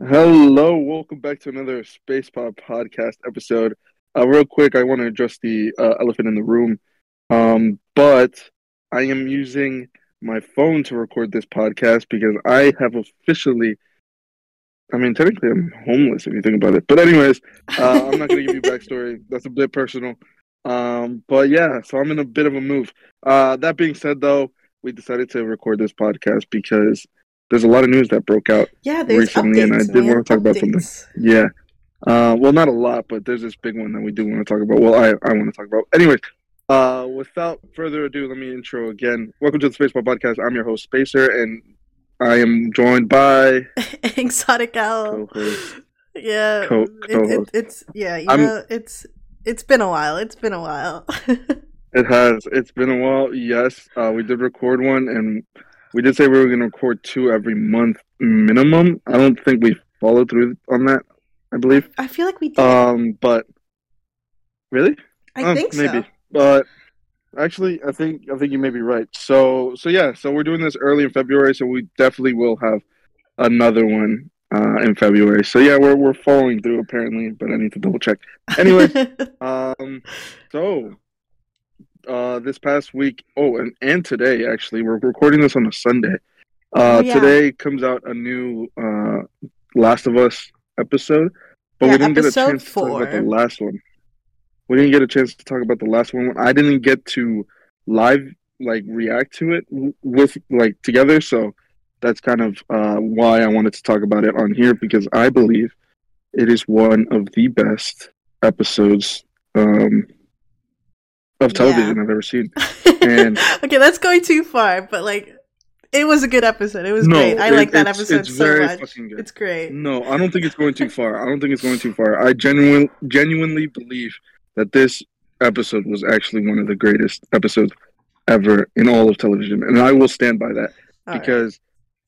Hello, welcome back to another Space Pod podcast episode. Uh, real quick, I want to address the uh, elephant in the room. Um, but I am using my phone to record this podcast because I have officially. I mean, technically, I'm homeless if you think about it. But anyways, uh, I'm not going to give you backstory. That's a bit personal. Um, but yeah, so I'm in a bit of a move. Uh, that being said, though, we decided to record this podcast because there's a lot of news that broke out Yeah, there's recently, updates, and I did want to talk about something. Yeah. Uh, well, not a lot, but there's this big one that we do want to talk about. Well, I, I want to talk about. Anyways, uh, without further ado, let me intro again. Welcome to the Spaceball Podcast. I'm your host, Spacer, and I am joined by Exotic Owl. co-host. Yeah, Co- it, it, it's yeah, you I'm, know, it's it's been a while. It's been a while. It has. It's been a while. Yes, uh, we did record one, and we did say we were going to record two every month minimum. I don't think we followed through on that. I believe. I feel like we did. Um, but really, I Uh, think maybe, so. but actually, I think I think you may be right. So so yeah, so we're doing this early in February, so we definitely will have another one uh, in February. So yeah, we're we're following through apparently, but I need to double check. Anyway, um, so uh, this past week, oh, and and today actually, we're recording this on a Sunday. Uh, Oh, yeah. Today comes out a new uh, Last of Us episode, but Yeah, we didn't get a chance to talk about the last one. We didn't get a chance to talk about the last one. I didn't get to live like react to it with like together, so that's kind of uh, why I wanted to talk about it on here because I believe it is one of the best episodes um, of television I've ever seen. And- okay, that's going too far, but like, it was a good episode. It was No, great. I it- like that episode it's so very much. fucking good. It's great. No, I don't think it's going too far. I don't think it's going too far. I genuinely genuinely believe that this episode was actually one of the greatest episodes ever in all of television, and I will stand by that All right. because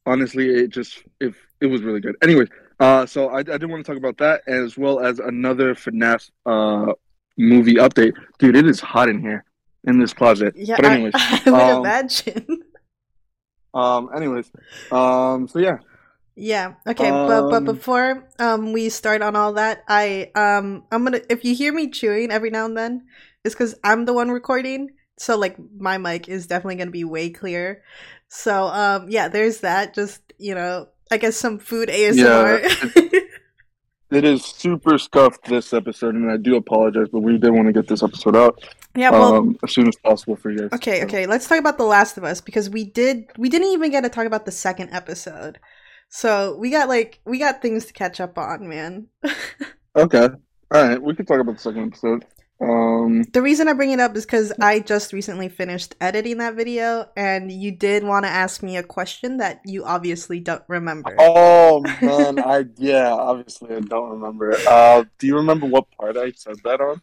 honestly, it just if it was really good. Anyways, uh, so I, I did want to talk about that as well as another FNAF uh movie update. Dude, it is hot in here in this closet. yeah, but I- anyways, I, would um, imagine. um, anyways, um, so yeah, Yeah. Okay, but but Um, before um we start on all that, I um I'm gonna if you hear me chewing every now and then, it's because I'm the one recording. So like my mic is definitely gonna be way clear. So um yeah, there's that. Just you know, I guess some food ASMR. It is super scuffed this episode, and I do apologize, but we did want to get this episode out yeah. Well. um, as soon as possible for you guys. Okay, okay. Let's talk about The Last of Us because we did we didn't even get to talk about the second episode. So we got like we got things to catch up on, man. Okay. All right. We can talk about the second episode. Um, The reason I bring it up is because I just recently finished editing that video, and you did want to ask me a question that you obviously don't remember. oh man, I yeah, obviously I don't remember. Uh, do you remember what part I said that on?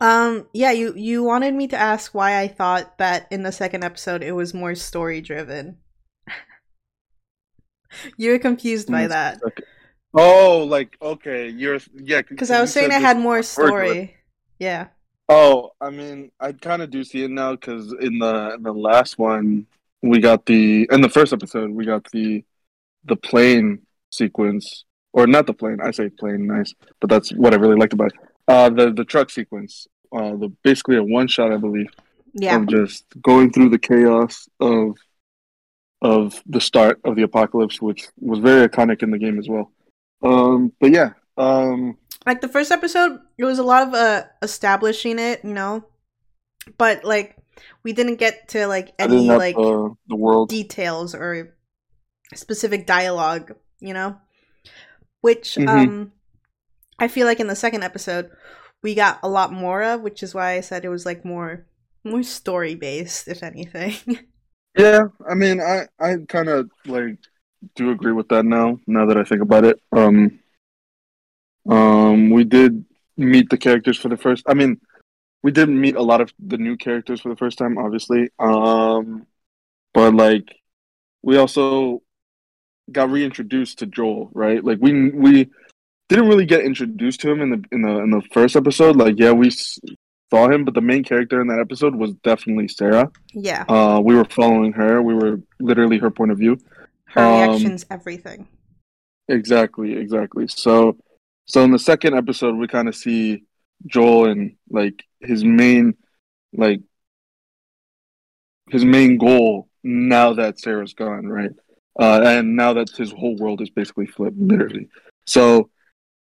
Um, yeah, you you wanted me to ask why I thought that in the second episode it was more story driven. you were confused by that okay. Oh, like okay, you're yeah. because I was saying it had more story. Yeah. Oh, I mean, I kind of do see it now because in the in the last one we got the in the first episode we got the the plane sequence or not the plane. I say plane, nice, but that's what I really liked about it. Uh, the the truck sequence. Uh, the basically a one shot, I believe, Yeah. of just going through the chaos of of the start of the apocalypse, which was very iconic in the game as well. Um, but yeah, um, like the first episode it was a lot of uh establishing it you know but like we didn't get to like any have like the, the world. details or specific dialogue you know which Mhm. um i feel like in the second episode we got a lot more of which is why i said it was like more more story based if anything Yeah, I mean, I I kind of like do agree with that now. Now that I think about it, um, um, we did meet the characters for the first. I mean, we did meet a lot of the new characters for the first time, obviously. Um, but like, we also got reintroduced to Joel, right? Like, we we didn't really get introduced to him in the in the in the first episode. Like, yeah, we saw him, but the main character in that episode was definitely Sarah. yeah Uh, we were following her. We were literally her point of view. her um, reactions everything Exactly, exactly. So, so in the second episode, we kind of see Joel and like his main, like his main goal now that Sarah's gone, right? Uh, and now that his whole world is basically flipped, literally. So,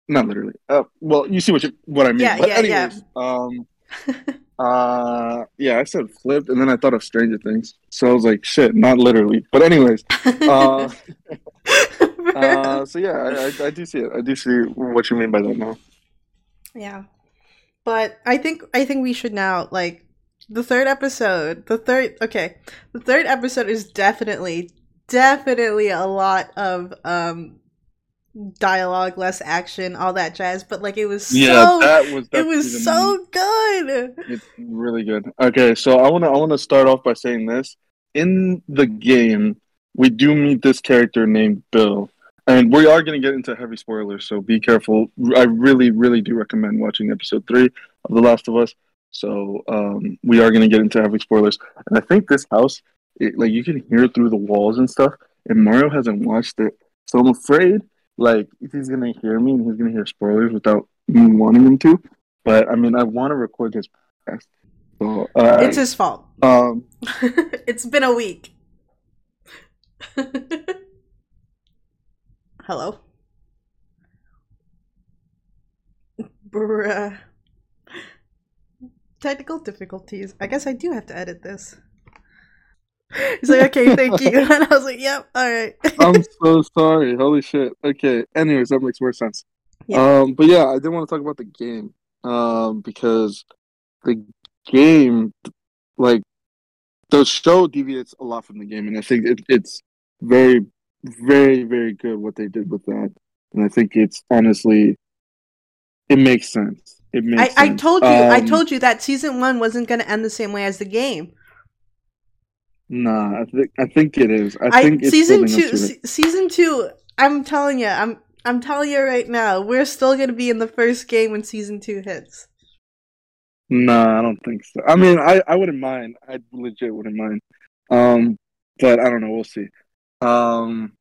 not literally. Uh, well, you see what you, what I mean. Yeah, but yeah, anyways, yeah. um, uh, yeah, I said flipped, and then I thought of Stranger Things. So I was like, shit, not literally. But anyways, uh, uh, so yeah, I, I, I do see it. I do see what you mean by that now. yeah. But I think I think we should now like the third episode. The third okay. The third episode is definitely definitely a lot of um dialogue, less action, all that jazz, but like it was so Yeah, that was it was so good. It's really good. Okay, so I wanna I wanna start off by saying this. In the game, we do meet this character named Bill. And we are gonna get into heavy spoilers, so be careful. I really, really do recommend watching episode three of The Last of Us. So um, we are gonna get into heavy spoilers. And I think this house, it, like you can hear through the walls and stuff, and Mario hasn't watched it. So I'm afraid like he's gonna hear me and he's gonna hear spoilers without me wanting him to. But I mean, I want to record this podcast. So uh, It's his fault. um, it's been a week. Hello. Bruh. Technical difficulties. I guess I do have to edit this. He's like, okay, thank you. And I was like, yep, alright. I'm so sorry. Holy shit. Okay. Anyways, that makes more sense. Yeah. Um, but yeah, I did want to talk about the game. Um, because the game, like, the show deviates a lot from the game, and I think it, it's very, very, very good what they did with that. And I think it's honestly, it makes sense. It I, makes I sense. told you, I Um, told you that season one wasn't going to end the same way as the game. Nah, I think I think it is. I I, think it's season two, se- season two. I'm telling you, I'm, I'm telling you right now, we're still going to be in the first game when season two hits. Nah, I don't think so. I mean, I, I wouldn't mind. I legit wouldn't mind. Um, but I don't know. We'll see. Um,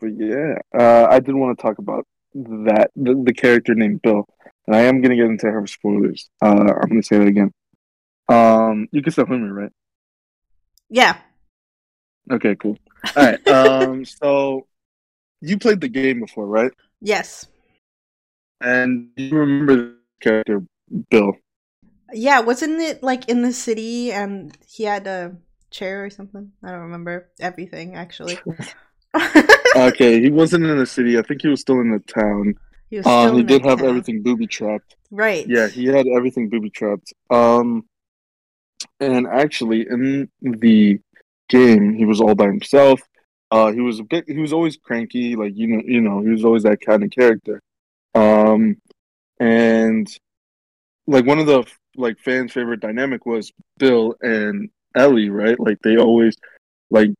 but yeah, uh, I did want to talk about that the, the character named Bill, and I am gonna get into her spoilers. Uh, I'm gonna say that again. Um, you can still hear me, right? Yeah, Okay, cool. All right. Um, so you played the game before, right? yes, And you remember the character Bill? yeah. Wasn't it like in the city and he had a chair or something? I don't remember everything actually. Okay, he wasn't in the city. I think he was still in the town. he was still Um, he in the did have town. everything booby trapped. right. Yeah, he had everything booby trapped. Um, and actually, in the game, he was all by himself. Uh, he was a bit. He was always cranky, like you know, you know, he was always that kind of character. Um, and like one of the like fans' favorite dynamic was Bill and Ellie, right? Like they always like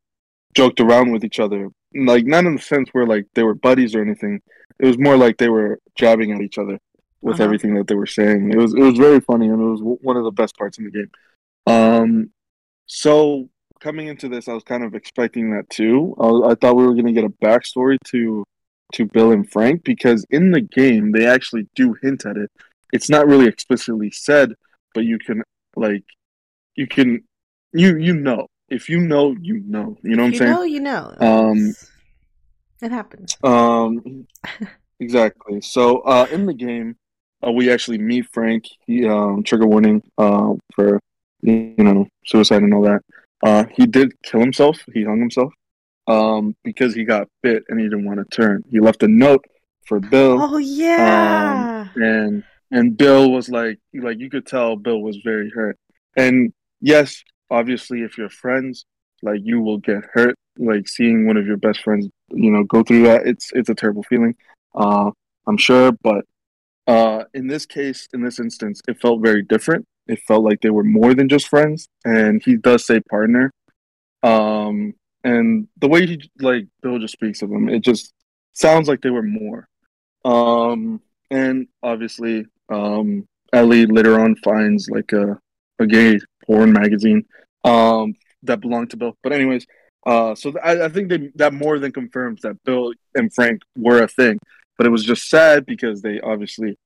joked around with each other, like not in the sense where like they were buddies or anything. It was more like they were jabbing at each other with Uh-huh. everything that they were saying. It was it was very funny and it was w- one of the best parts in the game. Um, so coming into this, I was kind of expecting that too. I, was, I thought we were going to get a backstory to to Bill and Frank because in the game they actually do hint at it. It's not really explicitly said, but you can like you can you you know if you know you know you know what I'm you saying. know, you know. Um, it happens. Um, exactly. So, uh, in the game, uh, we actually meet Frank. He, um, trigger warning, uh, for, you know, suicide and all that. Uh, he did kill himself. He hung himself, um, because he got bit and he didn't want to turn. He left a note for Bill, Oh yeah. and, and Bill was like, like, you could tell Bill was very hurt. And yes, obviously, if you're friends, like, you will get hurt. Like, seeing one of your best friends you know go through that it's it's a terrible feeling uh i'm sure but uh in this case in this instance it felt very different. It felt like they were more than just friends and he does say partner. Um and the way he like bill just speaks of him it just sounds like they were more. Um and obviously um ellie later on finds like a a gay porn magazine um that belonged to bill. But anyways Uh, so th- I, I think they, that more than confirms that Bill and Frank were a thing, but it was just sad because they obviously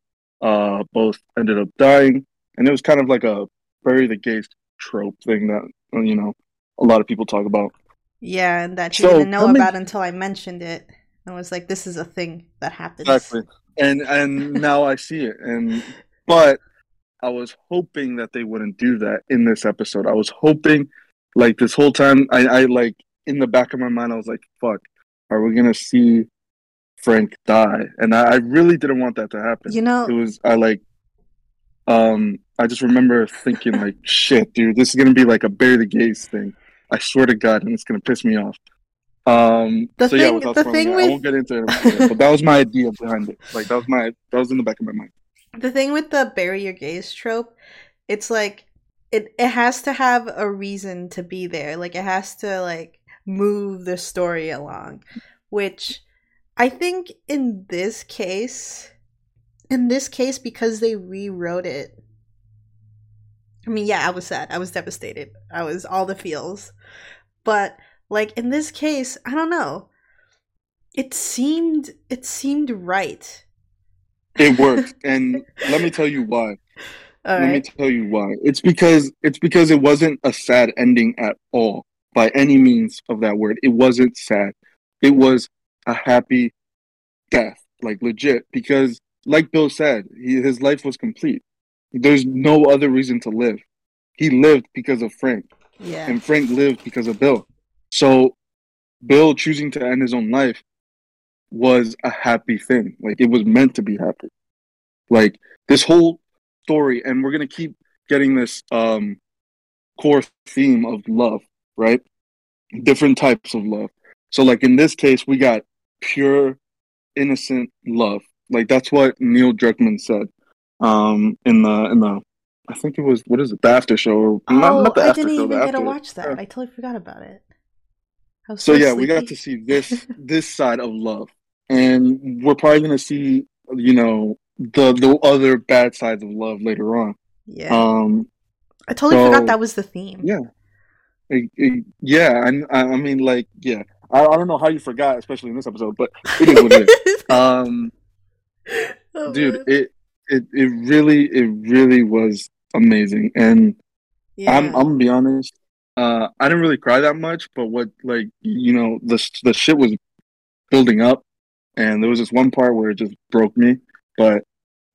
uh, both ended up dying, and it was kind of like a bury the gays trope thing that you know a lot of people talk about. Yeah, and that you so, didn't know about until I mentioned it. I was like, "This is a thing that happens." Exactly, and and now I see it, and but I was hoping that they wouldn't do that in this episode. I was hoping, like this whole time, I, I like in the back of my mind, I was like, "Fuck, are we gonna see Frank die?" And I, I really didn't want that to happen. You know, it was I like, um, I just remember thinking like, "Shit, dude, this is gonna be like a bury the gays thing." I swear to God, and it's gonna piss me off. Um, the so thing, yeah, the thing it, with... I won't get into it, but that was my idea behind it. Like that was my that was in the back of my mind the thing with the bury your gays trope, it's like it it has to have a reason to be there. Like it has to like move the story along, which I think in this case in this case because they rewrote it. I mean, yeah, I was sad. I was devastated. I was all the feels. But like in this case, I don't know. It seemed it seemed right it worked, and let me tell you why. All let right. me tell you why. It's because it's because it wasn't a sad ending at all, by any means of that word. It wasn't sad. It was a happy death, like legit. Because, like Bill said, he, his life was complete. There's no other reason to live. He lived because of Frank, Yeah. and Frank lived because of Bill. So, Bill choosing to end his own life was a happy thing. Like it was meant to be happy. Like this whole story, and we're gonna keep getting this um core theme of love, right? Different types of love. So like in this case, we got pure, innocent love. Like that's what Neil Druckmann said. Um in the in the I think it was what is it, the after show or oh, not, not the I after didn't even get to watch that. yeah. I totally forgot about it. So so, yeah, we got to see this this side of love, and we're probably gonna see you know the the other bad sides of love later on. Yeah. Um, I totally so- forgot that was the theme. yeah, It- it- yeah, and I, I mean like yeah, I, I don't know how you forgot, especially in this episode, but it is what it is. Um, Oh, dude, man. it it it really it really was amazing, and yeah. I'm I'm gonna be honest. Uh, I didn't really cry that much, but what like you know the the shit was building up, and there was this one part where it just broke me. But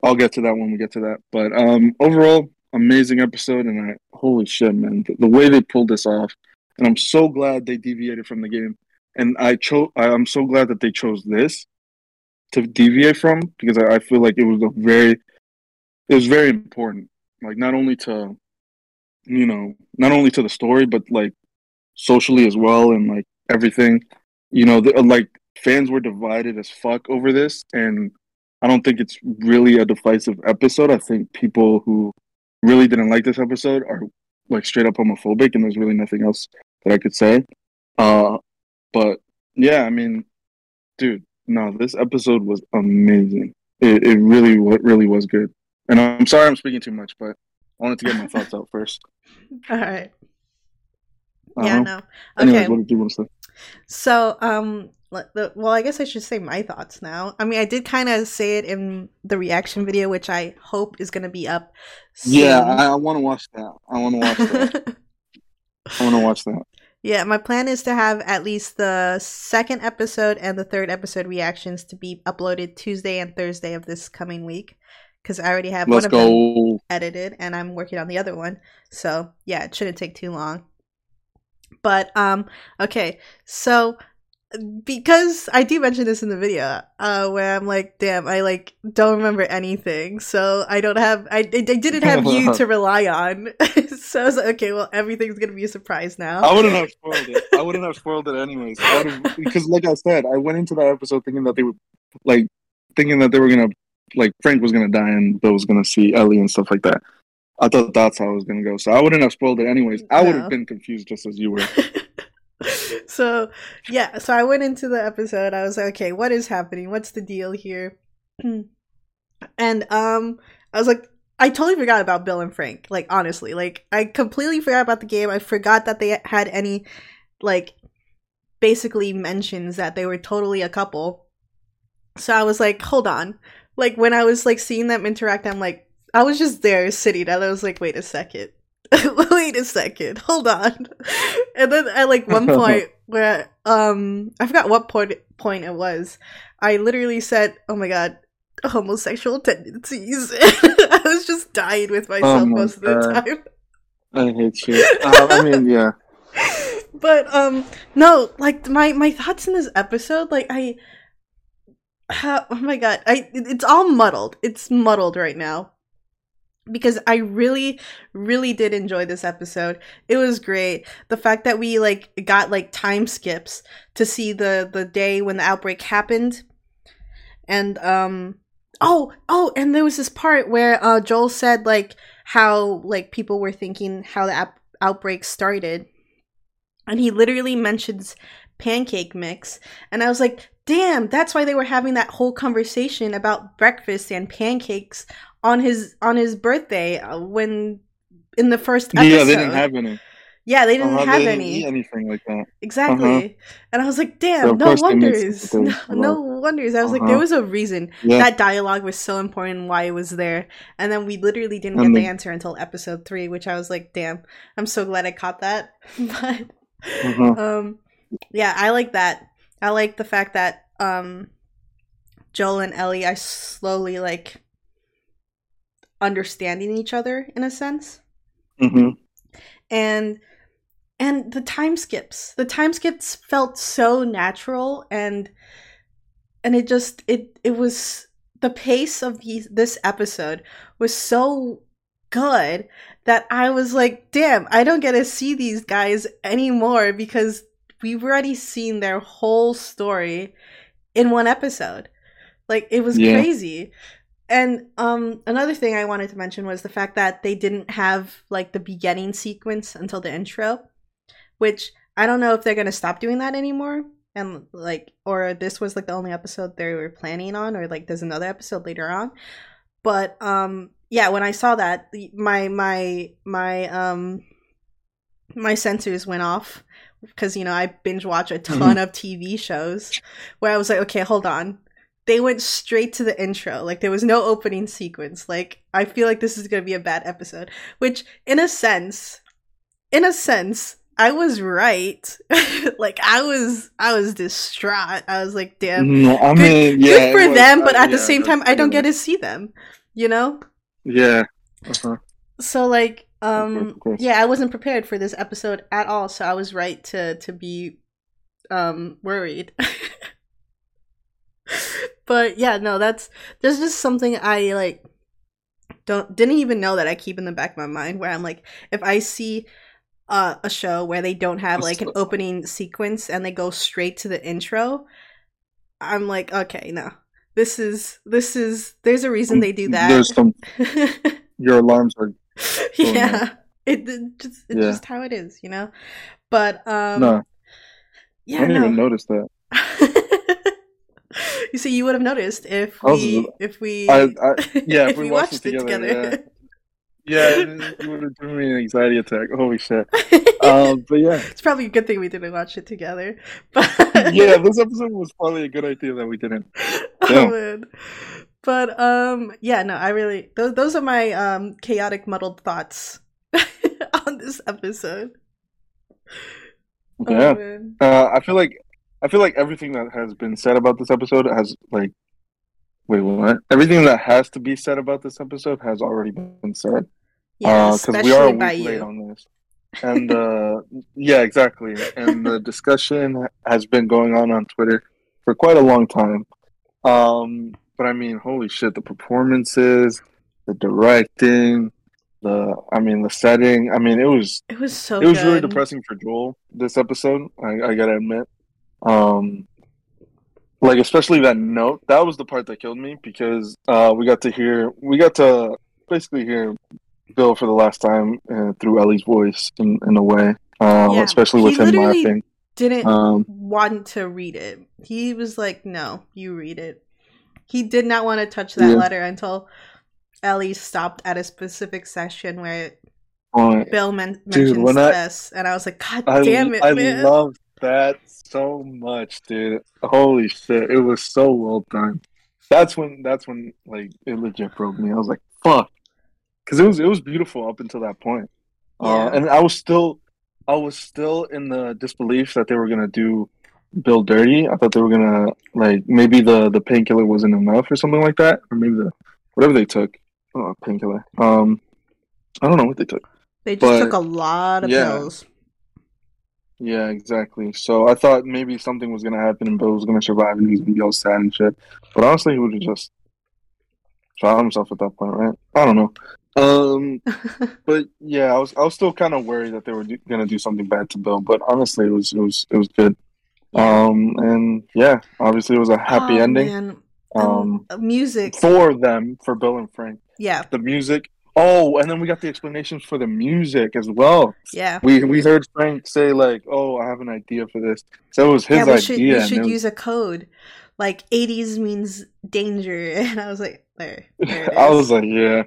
I'll get to that when we get to that. But um, overall, amazing episode, and I holy shit, man, the, the way they pulled this off, and I'm so glad they deviated from the game, and I chose. I'm so glad that they chose this to deviate from because I, I feel like it was a very, it was very important. Like not only to you know, not only to the story, but like socially as well, and like everything. You know, the, like fans were divided as fuck over this, and I don't think it's really a divisive episode. I think people who really didn't like this episode are like straight up homophobic, and there's really nothing else that I could say. Uh, but yeah, I mean, dude, no, this episode was amazing. It, it really, really was good. And I'm sorry I'm speaking too much, but I wanted to get my thoughts out first. All right. Uh-huh. Yeah, no. Anyways, Okay. what did you want to say? So, um, well, I guess I should say my thoughts now. I mean, I did kind of say it in the reaction video, which I hope is going to be up. Soon. Yeah, I, I want to watch that. I want to watch that. I want to watch that. Yeah, my plan is to have at least the second episode and the third episode reactions to be uploaded Tuesday and Thursday of this coming week because I already have Let's one of them edited and I'm working on the other one. So, yeah, it shouldn't take too long. But um okay, so because I do mention this in the video, uh where I'm like, damn, I like don't remember anything. So I don't have I I didn't have you to rely on. so I was like, okay, well everything's going to be a surprise now. I wouldn't have spoiled it. I wouldn't have spoiled it anyways. Because, like I said, I went into that episode thinking that they were like thinking that they were gonna like Frank was gonna die and Bill was gonna see Ellie and stuff like that. I thought that's how it was gonna go. So I wouldn't have spoiled it anyways. I would have been confused just as you were. so yeah, so I went into the episode. I was like, okay, what is happening? What's the deal here? and um, I was like, I totally forgot about Bill and Frank. Like honestly, like I completely forgot about the game. I forgot that they had any like basically mentions that they were totally a couple. So I was like, hold on. Like when I was like seeing them interact, I'm like, I was just there sitting and I was like, wait a second. wait a second. Hold on. And then at like one point where um I forgot what point point it was, I literally said, Oh my god, homosexual tendencies. I was just dying with myself Oh my most of the time. I hate you. Uh, I mean, yeah. but um no like my my thoughts in this episode like i ha- oh my god i it's all muddled it's muddled right now because i really really did enjoy this episode. It was great. The fact that we like got like time skips to see the the day when the outbreak happened. And um oh oh and there was this part where uh joel said like how like people were thinking how the ap- outbreak started. And he literally mentions pancake mix. And i was like damn that's why they were having that whole conversation about breakfast and pancakes on his on his birthday uh, when in the first episode Yeah, they didn't have any. yeah they didn't Uh-huh, have they didn't any. eat anything like that. exactly. And i was like damn So, no course they made wonders. no, no wonders. I was like Uh-huh. there was a reason. Yeah. that dialogue was so important why it was there. And then we literally didn't And get the the- answer until episode three which i was like damn i'm so glad i caught that. But Uh-huh. um yeah i like that. I like the fact that um joel and ellie are slowly like understanding each other in a sense. Hmm and and the time skips. The time skips felt so natural and and it just it it was the pace of these this episode was so good that i was like damn i don't get to see these guys anymore because we've already seen their whole story in one episode. Like it was Yeah. crazy and um another thing I wanted to mention was the fact that they didn't have like the beginning sequence until the intro, which I don't know if they're gonna stop doing that anymore. And like or this was like the only episode they were planning on, or like there's another episode later on. But um yeah, when I saw that, my my my um my sensors went off because you know I binge watch a ton of TV shows where I was like, okay, hold on. They went straight to the intro. Like there was no opening sequence. Like I feel like this is going to be a bad episode, which in a sense, in a sense, I was right. like I was I was distraught. I was like, damn. No, I Good, mean, yeah, good for was- them, but uh, at the same time I don't get to see them, you know? Yeah. Uh-huh. so like um yeah i wasn't prepared for this episode at all so i was right to to be um worried but yeah no that's there's just something i like don't didn't even know that i keep in the back of my mind where i'm like if i see uh, a show where they don't have like an opening sequence and they go straight to the intro i'm like okay no this is this is there's a reason they do that There's some your alarms are yeah it, it just it's Yeah. just how it is you know but um no. I didn't no even notice that. you see you would have noticed if we if we I, I yeah, if if we watched, it together. Yeah, yeah it would have given me an anxiety attack. Holy shit. Um, but yeah, it's probably a good thing we didn't watch it together but yeah, this episode was probably a good idea that we didn't. oh man but um yeah no i really those, those are my um chaotic muddled thoughts on this episode Oh, Yeah. man. Uh, I feel like I feel like everything that has been said about this episode has like wait what? Everything that has to be said about this episode has already been said. yeah because especially we are a week late on this. And uh, yeah, exactly. And the discussion has been going on on Twitter for quite a long time. Um, but I mean, holy shit, the performances, the directing, the I mean, the setting. I mean, it was it was so it was really depressing for Joel this episode. I, I gotta admit. Um, like especially that note. That was the part that killed me because uh, we got to hear we got to basically hear Bill for the last time uh, through Ellie's voice in, in a way. Um, Yeah, especially with he him laughing. didn't Um, want to read it. He was like, "No, you read it." He did not want to touch that Yeah. letter until Ellie stopped at a specific session where uh, Bill men- Dude, mentions when I- this, and I, was like, "God I, damn it, I man!" loved that so much, dude. Holy shit, it was so well done. That's when that's when like it legit broke me. I was like, fuck, because it was it was beautiful up until that point, uh, and I was still I was still in the disbelief that they were gonna do Bill dirty. I thought they were gonna like maybe the the painkiller wasn't enough or something like that, or maybe the whatever they took, oh, painkiller. Um, I don't know what they took. They just But, took a lot of yeah. pills. Yeah, exactly. So I thought maybe something was gonna happen and Bill was gonna survive and he was gonna be all sad and shit. But honestly, he would have just shot himself at that point, right? I don't know. Um, but yeah, I was I was still kind of worried that they were do- gonna do something bad to Bill. But honestly, it was it was it was good. Um, and yeah, obviously it was a happy Oh, ending. man. Um, And music. for them, for Bill and Frank. Yeah, The music. Oh, and then we got the explanations for the music as well. yeah. We we heard Frank say like, "Oh, I have an idea for this." So it was his yeah, we idea. should we should was- use a code. Like 80s means danger, and I was like, there, there it is. I was like, "Yeah,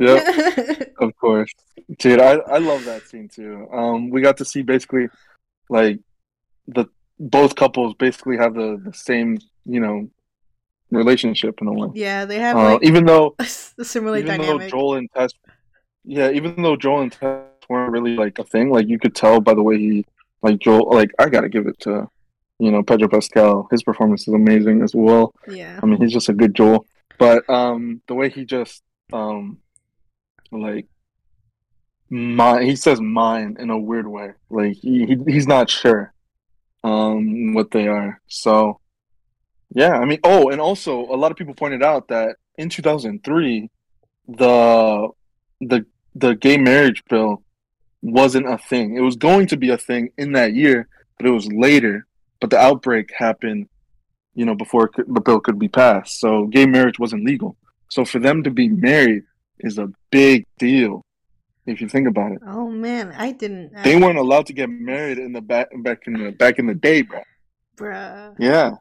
yep, of course, dude." I I love that scene too. Um, we got to see basically like the both couples basically have the the same you know relationship in a way. yeah, they have Uh, like even though a similar even dynamic. though Joel and Tess, yeah, even though Joel and Tess weren't really like a thing, like you could tell by the way he, like Joel, like I gotta give it to, you know, Pedro Pascal. His performance is amazing as well. yeah, I mean, he's just a good Joel, but um, the way he just um, like, mine, he says mine in a weird way. Like he, he he's not sure, um, what they are. So, yeah, I mean, oh, and also a lot of people pointed out that in 2003, the the the gay marriage bill wasn't a thing. It was going to be a thing in that year, but it was later. But the outbreak happened, you know, before could- the bill could be passed. So gay marriage wasn't legal. So for them to be married is a big deal, if you think about it. Oh man, I didn't. They weren't allowed to get married in the back back in the back in the day, bro. bruh. Yeah.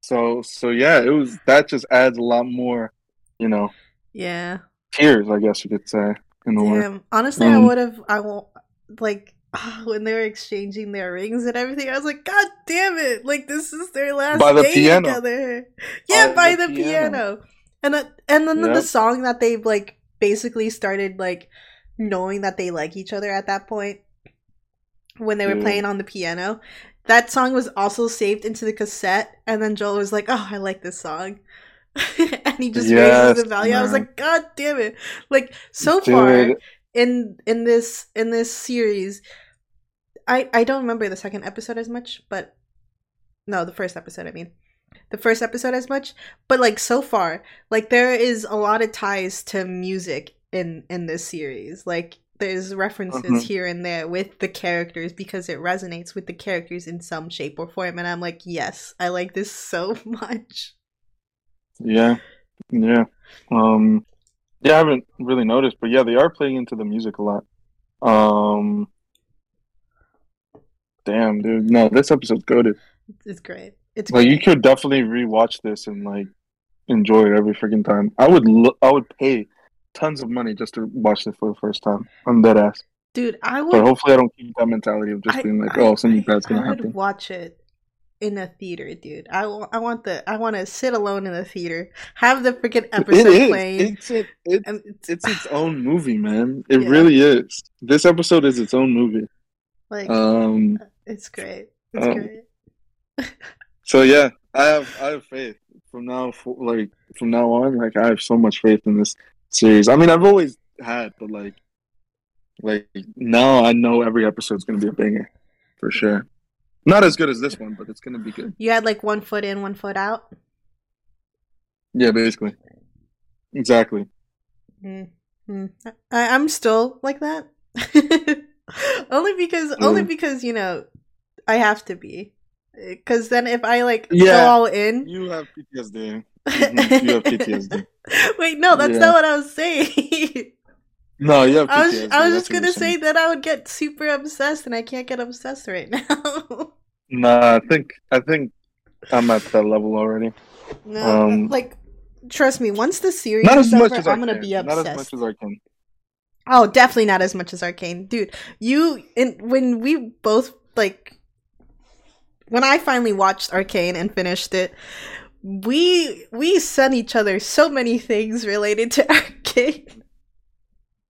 So so yeah, it was that just adds a lot more, you know, Yeah. tears, I guess you could say, in way. Damn. Honestly, I Um, would have. I won't like when they were exchanging their rings and everything. I was like, God damn it! Like this is their last By the day piano. together. Yeah, By by the the, piano. piano. And that, and then the song that they've like basically started like knowing that they like each other at that point when they were Dude. playing on the piano. That song was also saved into the cassette, and then Joel was like, "Oh, I like this song," and he just Yes, raises the value. I was like, "God damn it!" Like so far, in in this in this series i i don't remember the second episode as much but no the first episode i mean. The first episode as much but like so far like there is a lot of ties to music in in this series. Like there's references Mhm. here and there with the characters because it resonates with the characters in some shape or form and i'm like yes i like this so much yeah, yeah. Um, yeah, I haven't really noticed, but yeah, they are playing into the music a lot. Um, damn, dude. No, this episode's goaded. it's great it's Like, great. you could definitely rewatch this and like enjoy it every freaking time. I would, lo- I would pay tons of money just to watch this for the first time. I'm dead ass. dude i would But hopefully, I don't keep that mentality of just I- being like, I- "Oh, something bad's gonna happen. I would happen." watch it in a theater, dude. I, I want the I want to sit alone in the theater, have the freaking episode is. playing. It's it, it's and it's, it's its own movie, man. It Yeah. really is. This episode is its own movie. like Um. it's great. It's um, great. So yeah, I have I have faith from now for, like from now on. Like I have so much faith in this series. I mean, I've always had, but like like now I know every episode's gonna be a banger for sure. Not as good as this one, but it's gonna be good. You had like one foot in, one foot out. Yeah, basically. Exactly. Mm. Mm. I, I'm still like that. only because only Mm. because you know I have to be. Because then if I like go Yeah. all in, You have PTSD. Mhm, you have PTSD. Wait, no, that's Yeah. not what I was saying. No, you have PTSD. I was I was just gonna say that I would get super obsessed, and I can't get obsessed right now. Nah, I think I think I'm at that level already. no, Um, like trust me, once the series Not as much over, as I'm gonna be obsessed. Not as much as Arcane. oh, definitely not as much as Arcane, dude. You and when we both like when I finally watched Arcane and finished it, we we sent each other so many things related to Arcane.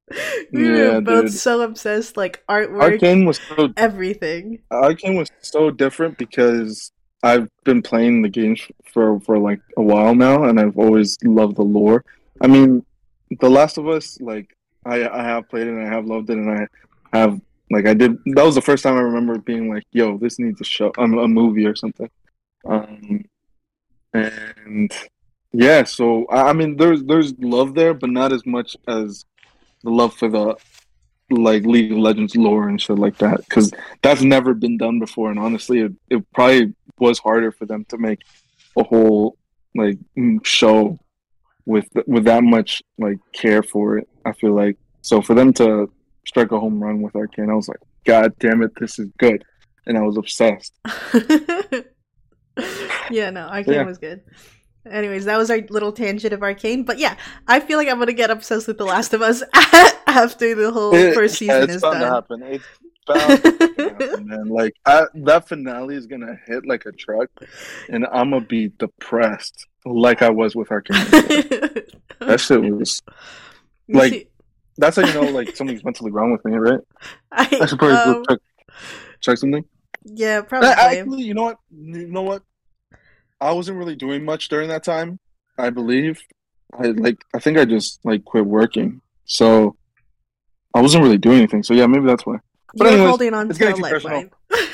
we Yeah, were both dude. so obsessed, like artwork, Arcane was so everything. Arcane was so different because I've been playing the games for for like a while now, and I've always loved the lore. I mean, The Last of Us, like I I have played it and I have loved it, and I have like I did. That was the first time I remember being like, "Yo, this needs a show, um, a movie or something." Um, and yeah, so I, mean, there's there's love there, but not as much as the love for the like League of Legends lore and shit like that, because that's never been done before. And honestly, it, it probably was harder for them to make a whole like show with with that much like care for it. I feel like so for them to strike a home run with Arcane, I was like, God damn it, this is good, and I was obsessed. yeah, no, Arcane Yeah. was good. Anyways, that was our little tangent of Arcane. But yeah, I feel like I'm gonna get obsessed with The Last of Us after the whole first yeah, season it's is bound to done. happen. It's bound to happen, man. Like I, that finale is gonna hit like a truck, and I'm gonna be depressed, like I was with Arcane. that shit was. Like, That's how you know like something's mentally wrong with me, right? I I, should probably um, check, check something. Yeah, probably. Actually, you know what? You know what? I wasn't really doing much during that time. I believe. I like. I think I just like quit working, so I wasn't really doing anything. So yeah, maybe that's why. But You're anyways, holding on it's to getting too personal.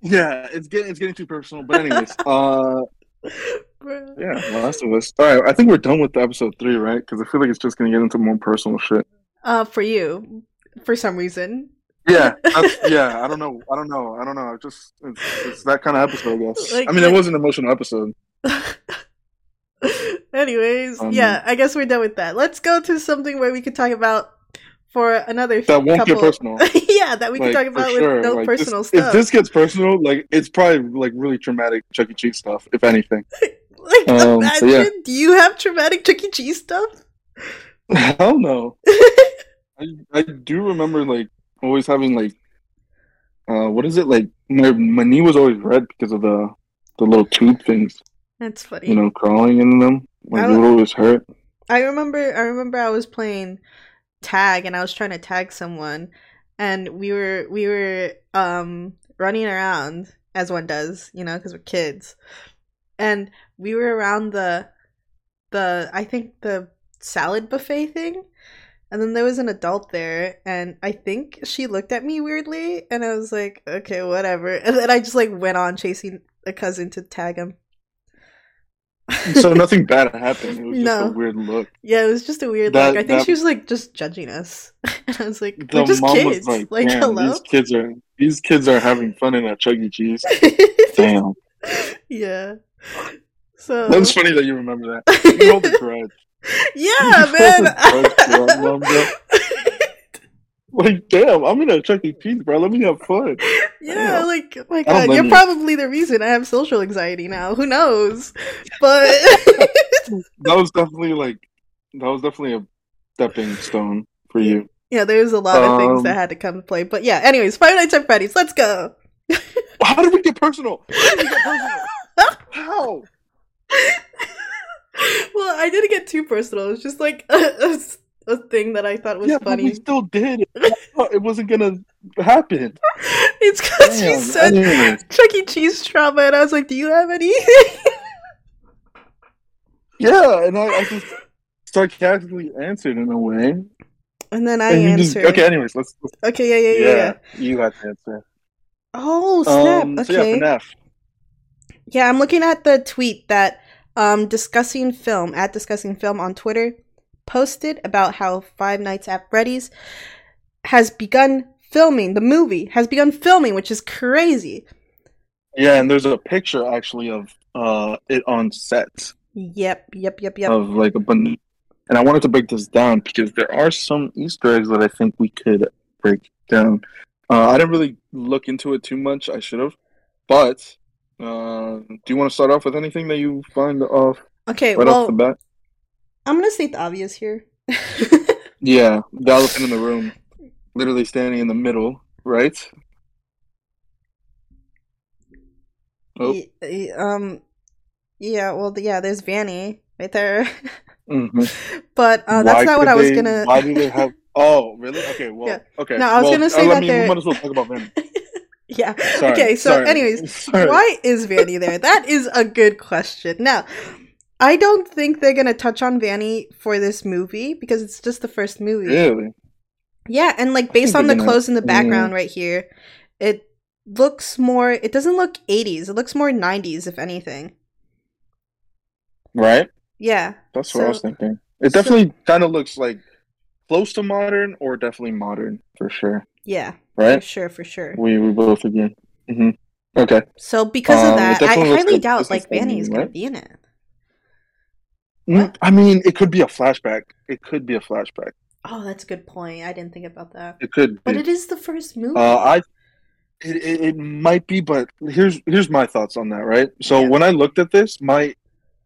Yeah, it's getting it's getting too personal. But anyways, uh, yeah, Last of Us. All right, I think we're done with episode three, right? Because I feel like it's just gonna get into more personal shit. Uh, for you, for some reason. Yeah, yeah. I don't know. I don't know. I don't know. It's just it's, it's that kind of episode, I guess. Like- I mean, it was an emotional episode. Anyways, Um, yeah, I guess we're done with that. Let's go to something where we could talk about for another That won't couple. get personal. yeah, that we can talk about sure. with no Like, personal this- stuff. If this gets personal, like it's probably like really traumatic Chuck E. Cheese stuff, if anything. like, um, so imagine. yeah. Do you have traumatic Chuck E. Cheese stuff? Hell no. I I do remember like always having like uh what is it like my my knee was always red because of the the little tube things That's funny. you know crawling in them like it would always hurt. I remember I remember I was playing tag and I was trying to tag someone and we were we were um running around as one does, you know, cuz we're kids. And we were around the the I think the salad buffet thing. And then there was an adult there and I think she looked at me weirdly and I was like, "Okay, whatever." And then I just like went on chasing a cousin to tag him. so nothing bad happened. It was just No. a weird look. Yeah, it was just a weird That- look. I think that- she was like just judging us, and I was like, The "We're just mom kids." was like, like, "Damn, hello. these kids are these kids are having fun in a Chuck E. Cheese." Damn, yeah. So that's funny that you remember that. You hold a grudge. Yeah, man. hold a grudge to your mom, bro. Like, damn, I'm in a Chuck E. Cheese, bro. Let me have fun. yeah, like oh my god, you're you. probably the reason I have social anxiety now. Who knows? But That was definitely like that was definitely a stepping stone for you. yeah, there's a lot of things Um, that had to come to play. But yeah, anyways, Five Nights at Freddy's. Let's go. How did we get personal? How well, I didn't get too personal. It's just like a, a, a thing that I thought was yeah, but funny. we still did. It wasn't gonna happen. It's because you said. Chuck E. Cheese trauma, and I was like, "Do you have any?" Yeah, and I, I just sarcastically answered in a way. and then I And you just- answered. okay, anyways, let's. let's Okay, yeah, yeah, yeah, yeah. you have to answer. Oh snap! Um, so okay. Yeah, I'm looking at the tweet that um discussing film at discussing film on Twitter posted about how Five Nights at Freddy's has begun filming the movie has begun filming, which is crazy. Yeah, and there's a picture actually of uh it on set Yep, yep, yep, yep. of like a bunch. And I wanted to break this down because there are some Easter eggs that I think we could break down. Uh, I didn't really look into it too much. I should have, but uh, do you want to start off with anything that you find off okay, right well, off the bat? I'm gonna state the obvious here. Yeah, the elephant in the room, literally standing in the middle, right? Oh. Y- um, yeah. Well, yeah. There's Vanny right there, Mhm. but uh, that's Why not what I was they- gonna. Why do they have? Oh, really? Okay. Well. Yeah. Okay. No, I was well, gonna say I that mean, we might as well talk about Vanny. Yeah. Sorry, okay. So, sorry. anyways, Sorry. why is Vanny there? That is a good question. Now, I don't think they're gonna touch on Vanny for this movie because it's just the first movie. Really? Yeah, and like based on the gonna- clothes in the background right here, it looks more. It doesn't look 80s. It looks more 90s, if anything. Right. Yeah. That's what I was thinking. It so- definitely kind of looks like close to modern, or definitely modern for sure. Yeah. For Right? sure. For sure. We we both agree. hmm Okay. So because Um, of that, I highly like doubt like Vanny is movie, gonna be in it. Mm, What? I mean, it could be a flashback. It could be a flashback. Oh, that's a good point. I didn't think about that. It could But it is the first movie. Uh, I it, it, it might be, but here's here's my thoughts on that. Right. So Yeah. when I looked at this, my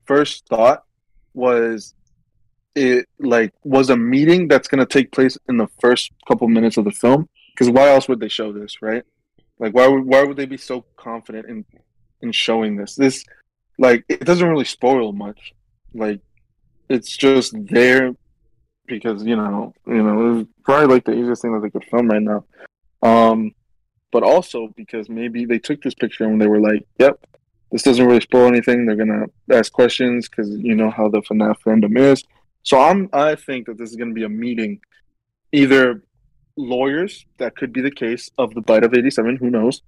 first thought was it like was a meeting that's going to take place in the first couple minutes of the film. Because why else would they show this, right? Like why would why would they be so confident in in showing this? This like it doesn't really spoil much. Like it's just there because you know you know it's probably like the easiest thing that they could film right now. Um, but also because maybe they took this picture and they were like, "Yep, this doesn't really spoil anything." They're gonna ask questions because you know how the FNAF fandom is. So I'm I think that this is gonna be a meeting, either lawyers that could be the case of the bite of '87. Who knows?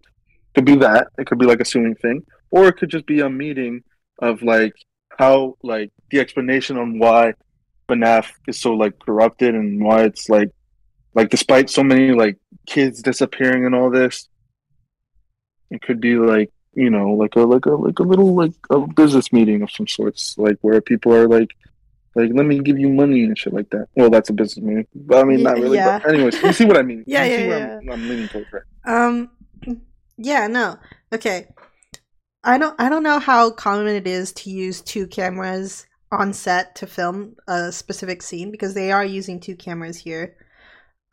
Could be that. It could be like a suing thing, or it could just be a meeting of like how like the explanation on why FNAF is so like corrupted and why it's like like despite so many like kids disappearing and all this, it could be like you know like a like a like a little like a business meeting of some sorts, like where people are like like let me give you money and shit like that. Well, that's a business meeting, but I mean not really. Yeah. But anyways, you see what I mean? Yeah, you yeah, see yeah. I'm, I'm leaning towards, right? Um, yeah, no, okay. I don't, I don't know how common it is to use two cameras on set to film a specific scene because they are using two cameras here.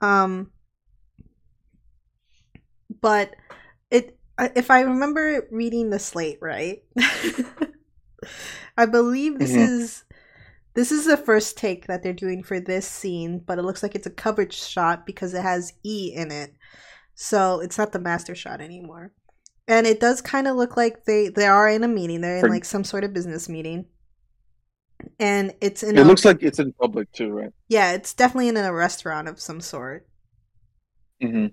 Um, but it, if I remember reading the slate right, I believe this Mhm. is this is the first take that they're doing for this scene, but it looks like it's a coverage shot because it has E in it. So it's not the master shot anymore. And it does kind of look like they they are in a meeting. They're in like some sort of business meeting. And it's in It a, looks like it's in public too, right? yeah, it's definitely in a restaurant of some sort. Mm-hmm.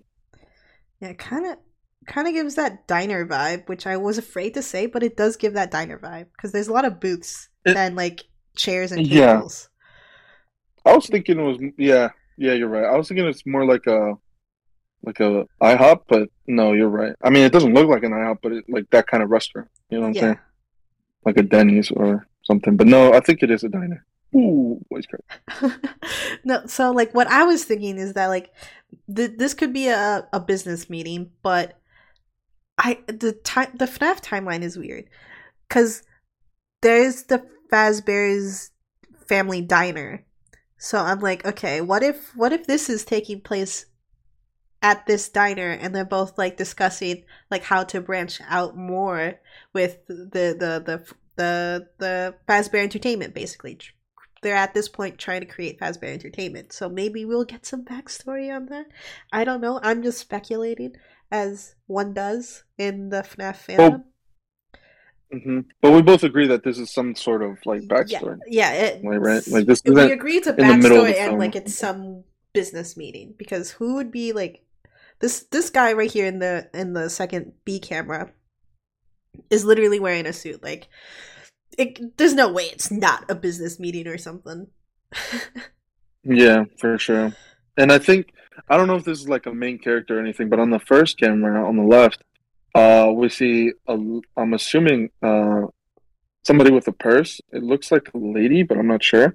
Yeah, kind of kind of gives that diner vibe, which I was afraid to say, but it does give that diner vibe because there's a lot of booths It- and like chairs and Yeah. tables. I was thinking it was yeah, yeah, you're right. I was thinking it's more like a like a IHOP, but no, you're right. I mean, it doesn't look like an IHOP, but it, like that kind of restaurant. You know what I'm Yeah. saying? Like a Denny's or something. But no, I think it is a diner. Ooh, voice crack. no, so like what I was thinking is that like th- this could be a, a business meeting, but I the time the FNAF timeline is weird because there's the Fazbear's family diner. So I'm like, okay, what if what if this is taking place at this diner and they're both like discussing like how to branch out more with the the the the the Fazbear Entertainment basically they're at this point trying to create Fazbear Entertainment. So maybe we'll get some backstory on that. I don't know. I'm just speculating, as one does in the FNAF fandom. Hmm But we both agree that this is some sort of like backstory. Yeah, yeah. It, Like, right? Like, this we agree it's a in the middle of backstory and like it's some business meeting because who would be like this? This guy right here in the in the second B camera is literally wearing a suit. Like, it, there's no way it's not a business meeting or something. Yeah, for sure. And I think I don't know if this is like a main character or anything, but on the first camera on the left, uh, we see a, I'm assuming uh, somebody with a purse. It looks like a lady, but I'm not sure.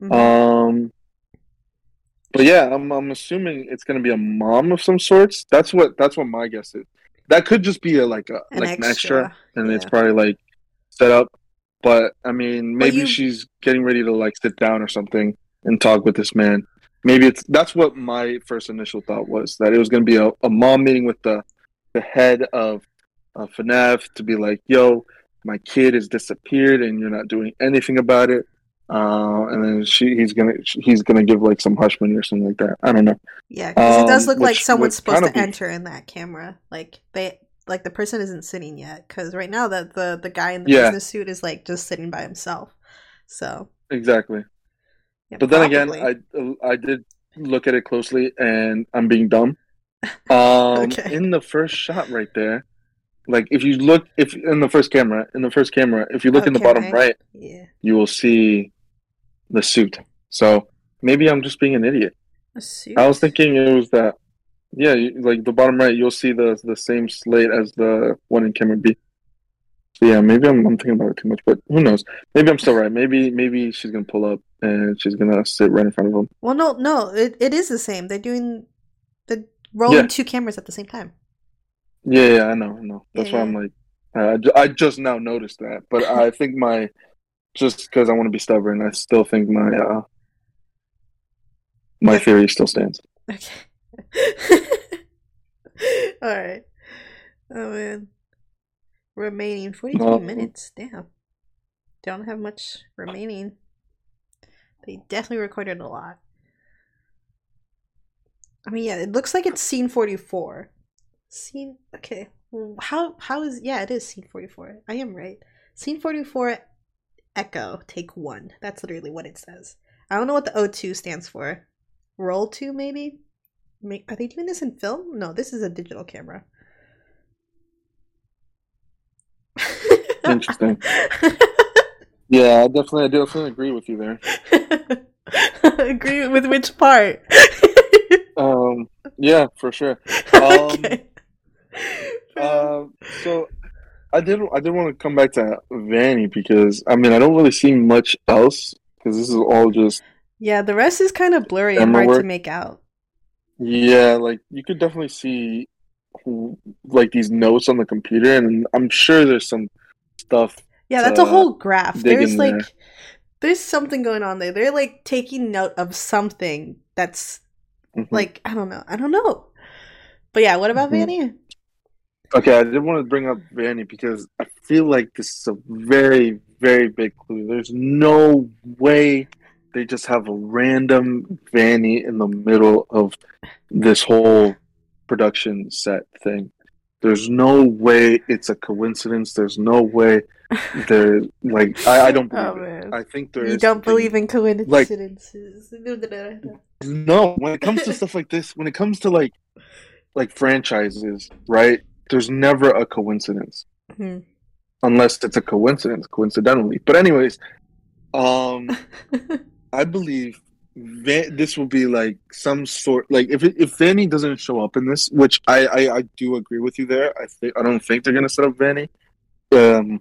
Mhm. Um, but yeah, I'm I'm assuming it's gonna be a mom of some sorts. That's what that's what my guess is. That could just be a like a An like an extra, extra, and it's probably like set up. But I mean, maybe you- she's getting ready to like sit down or something and talk with this man. Maybe it's that's what my first initial thought was that it was gonna be a, a mom meeting with the the head of uh, FNAF to be like, "Yo, my kid has disappeared, and you're not doing anything about it." Uh, and then she, he's gonna, he's gonna give like some hush money or something like that. I don't know. Yeah, because it does Um, look like someone's supposed to be- enter in that camera. Like they, like the person isn't sitting yet. Because right now, that the the guy in the Yeah. business suit is like just sitting by himself. So, Exactly. yeah, But then again, I I did look at it closely, and I'm being dumb. Um, Okay. in the first shot right there, like if you look, if in the first camera, in the first camera, if you look in the bottom right. right, yeah, you will see the suit. So maybe I'm just being an idiot. a suit. I was thinking it was that. Yeah, like the bottom right, you'll see the the same slate as the one in camera B. So yeah, maybe I'm, I'm thinking about it too much, but who knows? Maybe I'm still right. Maybe maybe she's gonna pull up and she's gonna sit right in front of him. Well, no, no, it, it is the same. They're doing the rolling Yeah. two cameras at the same time. Yeah, yeah, I know, I know. That's why Yeah. I'm like, uh, I ju- I just now noticed that, but I think my just because I want to be stubborn, I still think my uh my theory still stands. Okay. All right. Oh man. Remaining 43 No. minutes. Damn. Don't have much remaining. They definitely recorded a lot. I mean, yeah, it looks like it's scene 44. Scene okay. How how is yeah, it is scene 44. I am right. Scene 44 echo take 1. That's literally what it says. I don't know what the O2 stands for. Roll 2 maybe? Are they doing this in film? No, this is a digital camera. Interesting. Yeah, I definitely, I definitely agree with you there. Agree with which part? Um, yeah, for sure. Um, okay. Uh, so I did, I did want to come back to Vanny because I mean I don't really see much else because this is all just yeah, the rest is kind of blurry and hard to make out. yeah, like you could definitely see like these notes on the computer, and I'm sure there's some stuff. Yeah, that's a whole graph. There's like there. there's something going on there. They're like taking note of something that's Mhm. like I don't know. I don't know. But yeah, what about Mhm. Vanny? Okay, I did want to bring up Vanny because I feel like this is a very, very big clue. There's no way they just have a random Vanny in the middle of this whole production set thing. There's no way it's a coincidence. There's no way they're like I, I don't believe Oh, it. I think there You don't believe in coincidences. No, when it comes to stuff like this, when it comes to like like franchises, right? There's never a coincidence. Hmm. unless it's a coincidence, coincidentally. But anyways, um, I believe Van- this will be like some sort like if it, if Vanny doesn't show up in this, which I, I I do agree with you there. I think I don't think they're gonna set up Vanny. Um,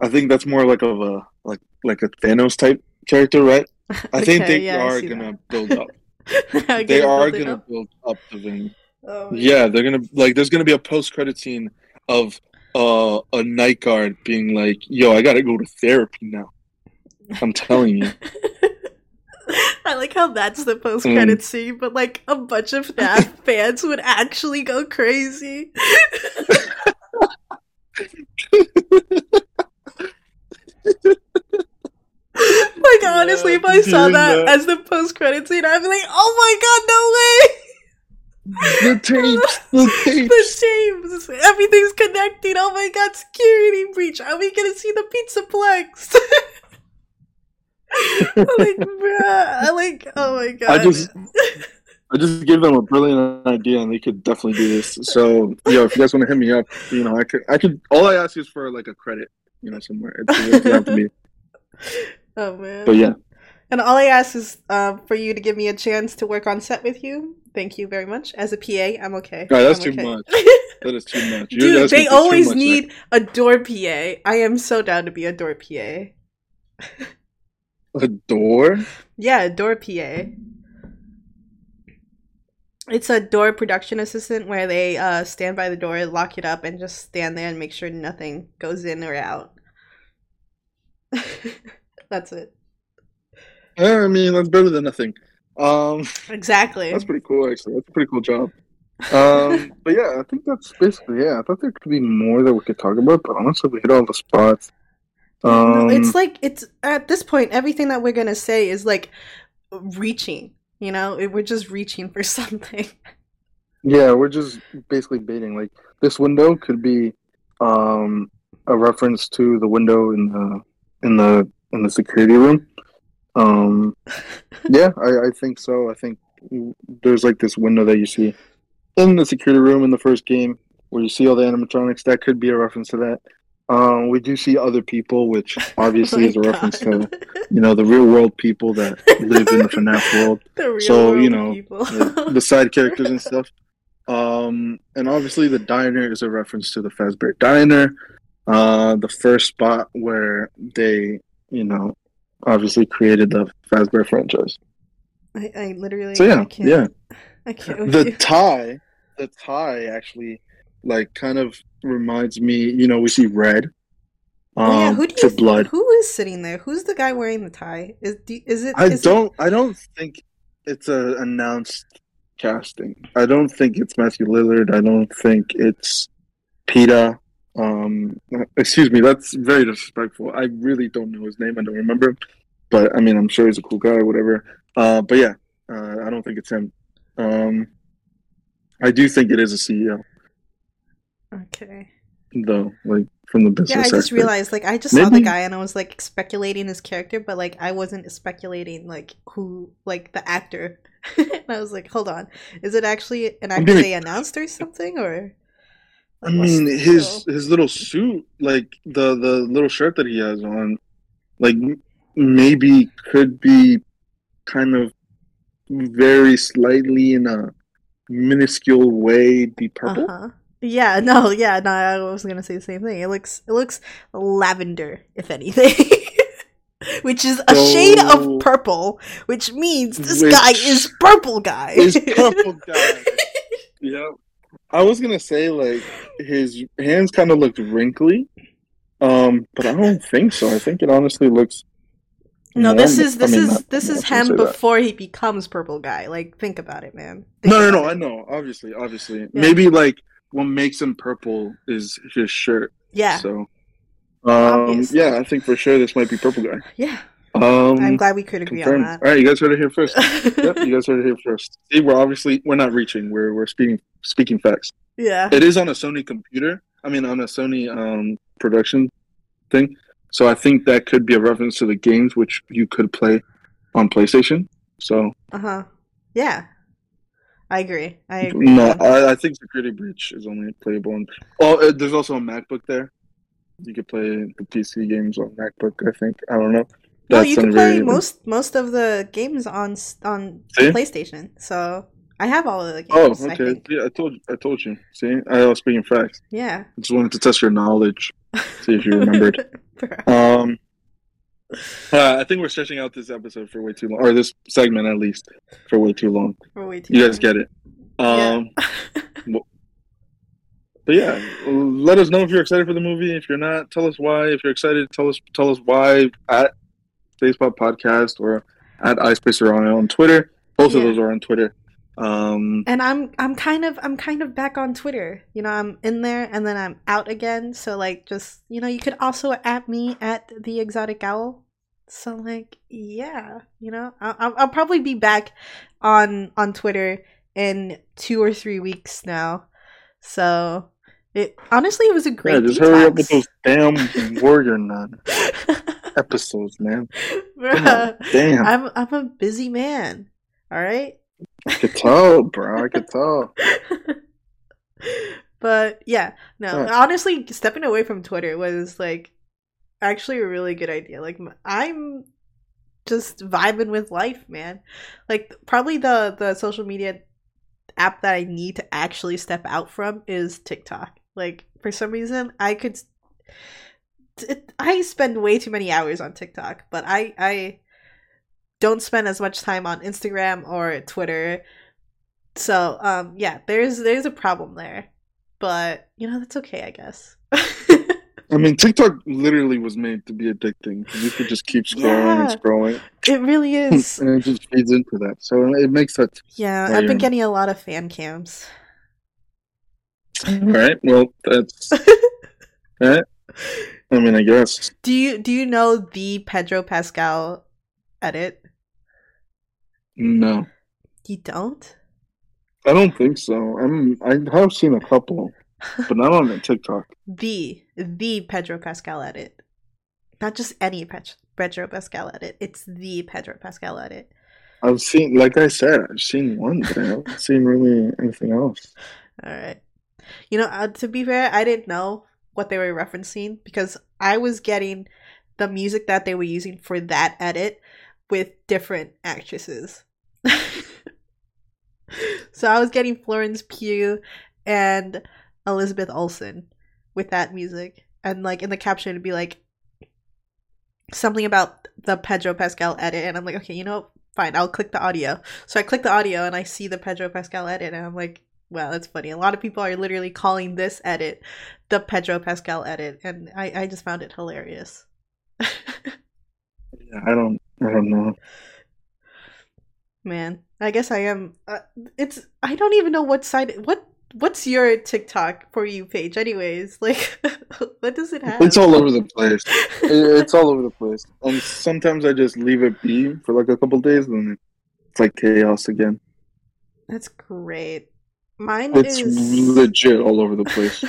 I think that's more like of a like like a Thanos type character, right? I think they yeah, are gonna that. build up. They are gonna up? build up the Vanny. Oh. Yeah, they're gonna like. There's gonna be a post credit scene of uh, a night guard being like, "Yo, I gotta go to therapy now." I'm telling you. I like how that's the post Mm. credit scene, but like a bunch of FNAF fans would actually go crazy. Like honestly, if I saw that, that. as the post credit scene, I'd be like, "Oh my god, no way!" the tapes, the the tapes. Everything's connecting. Oh my god, security breach. Are we gonna see the Pizzaplex? like, bruh, I like. Oh my god. I just, I just give them a brilliant idea, and they could definitely do this. So, yo, if you guys want to hit me up, you know, I could, I could. All I ask is for like a credit, you know, somewhere. It doesn't have to be. Oh man. But yeah, And all I ask is um, for you to give me a chance to work on set with you. Thank you very much. As a PA, I'm okay. Alright, that's I'm too okay. much. that is too much. You're Dude, they always much, need a door PA. I am so down to be a door PA. a door. Yeah, a door PA. It's a door production assistant where they uh, stand by the door, lock it up, and just stand there and make sure nothing goes in or out. That's it. Yeah, I mean, that's better than nothing. Um, Exactly. that's pretty cool, actually. That's a pretty cool job. Um, but yeah, I think that's basically yeah. I thought there could be more that we could talk about, but honestly, we hit all the spots. Um, it's like it's at this point everything that we're gonna say is like reaching. You know, we're just reaching for something. Yeah, we're just basically baiting. Like this window could be um a reference to the window in the in the in the security room. Um yeah, I, I think so. I think there's like this window that you see in the security room in the first game where you see all the animatronics. That could be a reference to that. Um, we do see other people, which obviously Oh is a reference to you know the real world people that live in the FNAF world. the real So, you know, the, the side characters and stuff. Um, and obviously, the diner is a reference to the Fazbear Diner, uh, the first spot where they, you know, obviously created the Fazbear franchise. I, I literally. So I yeah, can't, yeah. I can't. The you. tie, the tie actually, like, kind of reminds me. You know, we see red. Um, Oh, yeah, who do for you blood. Who is sitting there? Who's the guy wearing the tie? Is do, is it? I don't. I don't think it's a announced casting. I don't think it's Matthew Lillard. I don't think it's Peeta. Um, excuse me. That's very disrespectful. I really don't know his name. I don't remember. But I mean, I'm sure he's a cool guy or whatever. Uh, but yeah, uh, I don't think it's him. Um, I do think it is a CEO, Okay. though. Like from the business. Yeah, I just aspect. realized like I just saw the guy and I was like speculating his character, but like I wasn't speculating like who like the actor. and I was like, hold on, is it actually an actor gonna- they announced or something or? I like, what's mean, his deal? his little suit, like the the little shirt that he has on, like maybe could be kind of very slightly in a minuscule way be purple. Uh-huh. Yeah, no, yeah, no, I was gonna say the same thing. It looks it looks lavender, if anything. which is a shade of purple, which means this Which guy is purple guy. Is purple guy. yeah, I was gonna say like his hands kind of looked wrinkly, um, but I don't think so. I think it honestly looks. No, this is I this mean, is not- this is him before he becomes purple guy. Like think about it, man. Think No, no, no. it. I know. Obviously, obviously. Maybe like what makes him purple is his shirt. Yeah, So, um, Obviously. yeah, I think for sure this might be purple guy. yeah. Um, I'm glad we could agree confirmed. on that. All right, you guys heard it here first. yep, you guys heard it here first. See, we're obviously we're not reaching. We're we're speaking speaking facts. yeah. It is on a Sony computer. I mean, on a Sony um production thing. So I think that could be a reference to the games which you could play on PlayStation. So Uh huh. Yeah. I agree. I agree. no, I, I think Security Breach is only playable on. Oh, uh, there's also a MacBook there. You could play the PC games on MacBook. I think I don't know. no, you can play most most of the games on on See? PlayStation. So I have all of the Oh, games. I okay. think. Yeah, I told I told you. See, I was speaking facts. Yeah. I just wanted to test your knowledge. See if you remembered. Um, uh, I think we're stretching out this episode for way too long, or this segment at least for way too long. For way too You guys get it. Um, Yeah. but yeah, let us know if you're excited for the movie. If you're not, tell us why. If you're excited, tell us tell us why at Spacebot Podcast or at iSpacer on on Twitter. Both of those are on Twitter. Um, and I'm I'm kind of I'm kind of back on Twitter. You know, I'm in there and then I'm out again. So like, just you know, you could also at me at the exotic owl. So like, yeah, you know, I'll, I'll probably be back on on Twitter in two or three weeks now. So it honestly, it was a great. yeah, just hurry up with those damn Warrior Nun episodes, man. Bruh, Damn, I'm I'm a busy man. All right. Could tell, bro. I could tell. but yeah, no. Huh. Honestly, stepping away from Twitter was like actually a really good idea. Like I'm just vibing with life, man. Like probably the the social media app that I need to actually step out from is TikTok. Like for some reason, I could it, I spend way too many hours on TikTok, but I I don't spend as much time on Instagram or Twitter. So, um yeah, there's there's a problem there. But, you know, that's okay, I guess. I mean, TikTok literally was made to be addicting. You could just keep scrolling and scrolling, it really is. and it just feeds into that. So it makes that. Yeah, I've been getting a lot of fan cams. All right. Well, that's right. I mean, I guess. Do you do you know the Pedro Pascal edit? No, You don't? I don't think so. I'm. I have seen a couple, but not on the TikTok. The the Pedro Pascal edit, not just any Pet- Pedro Pascal edit. It's the Pedro Pascal edit. I've seen, like I said, I've seen one, but I haven't seen really anything else. All right. You know, uh, to be fair, I didn't know what they were referencing because I was getting the music that they were using for that edit with different actresses. So I was getting Florence Pugh and Elizabeth Olsen with that music. And like in the caption it'd be like something about the Pedro Pascal edit and I'm like, okay, you know, fine, I'll click the audio. So I click the audio and I see the Pedro Pascal edit and I'm like, wow, that's funny. A lot of people are literally calling this edit the Pedro Pascal edit and I, I just found it hilarious. Yeah, I don't. I don't know. Man, I guess I am. Uh, it's I don't even know what side. What what's your TikTok for you page, anyways? Like, what does it have? It's all over the place. It's all over the place. And sometimes I just leave it be for like a couple days, and it's like chaos again. That's great. Mine It's is legit all over the place.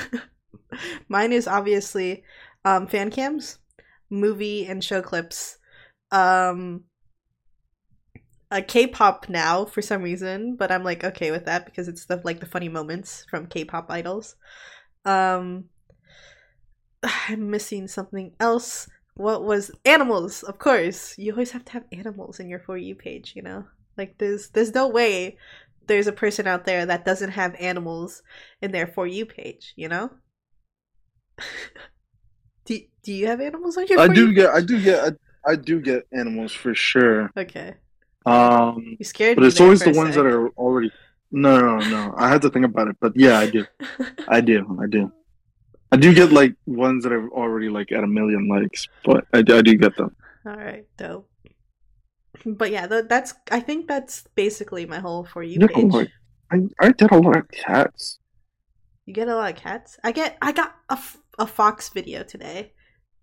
Mine is obviously um, fan cams, movie and show clips, um, a K-pop now for some reason, but I'm like okay with that because it's the like the funny moments from K-pop idols. Um, I'm missing something else. What was animals? Of course, you always have to have animals in your for you page. You know, like there's there's no way there's a person out there that doesn't have animals in their for you page. You know. do Do you have animals on your? I do You get. I do get. I, I do get animals for sure. Okay, Um, you scared but it's always the ones sec. that are already. No, no, no. I had to think about it, but yeah, I do. I do. I do. I do get like ones that are already like at a million likes, but I, do- I do get them. All right, dope. But yeah, that's. I think that's basically my whole for you Yeah, page. like- I I get a lot of cats. You get a lot of cats. I get. I got a, a fox video today,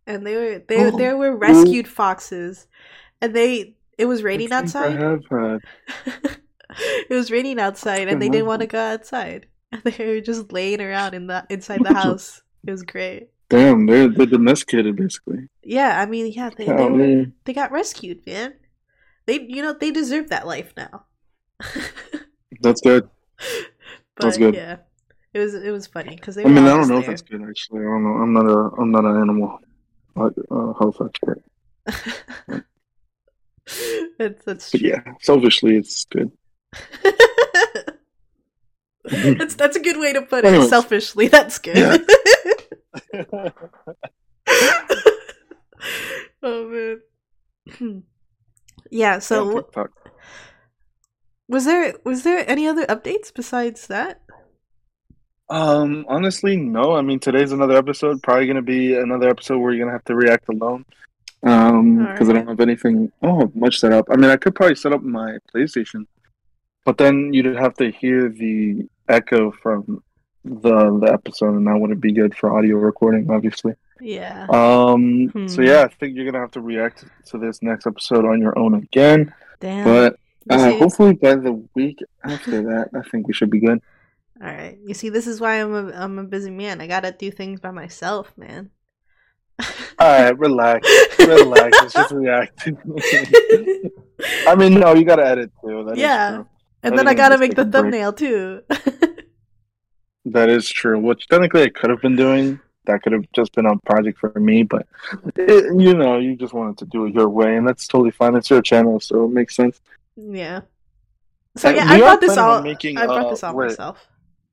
and they were they Oh, there were rescued foxes, and they it was raining think I outside. have had. it was raining outside, and they didn't want to go outside. And they were just laying around in the inside the house. It was great. Damn, they're they're domesticated basically. Yeah, I mean, yeah, they they, were, they got rescued, man. They you know they deserve that life now. That's good. but That's good. yeah, it was it was funny because they. I Were mean, I don't know if that's good actually. I don't know. I'm not a I'm not an animal uh, uh, health expert. that's that's But true. yeah, selfishly, it's good. that's that's a good way to put it. Anyways. Selfishly, that's good. Yeah. oh man. yeah. So Yeah, was there was there any other updates besides that? Um, honestly, no. I mean, today's another episode. Probably gonna be another episode where you're gonna have to react alone. Um, because I don't have anything. Oh, much set up. I mean, I could probably set up my PlayStation, but then you'd have to hear the echo from the the episode, and that wouldn't be good for audio recording, obviously. Yeah. Um, so Hmm. yeah, I think you're gonna have to react to this next episode on your own again. Damn. But uh, see- hopefully by the week after that, I think we should be good. All right. You see, this is why I'm a I'm a busy man. I gotta do things by myself, man. All right, relax, relax. It's just reacting. I mean, no, you gotta edit too. That Yeah. and I then I gotta make the a break. thumbnail too. That is true. Which technically I could have been doing. That could have just been a project for me, but it, you know, you just wanted to do it your way, and that's totally fine. It's your channel, so it makes sense. yeah. So yeah, I brought this all. making, I brought uh, this all myself.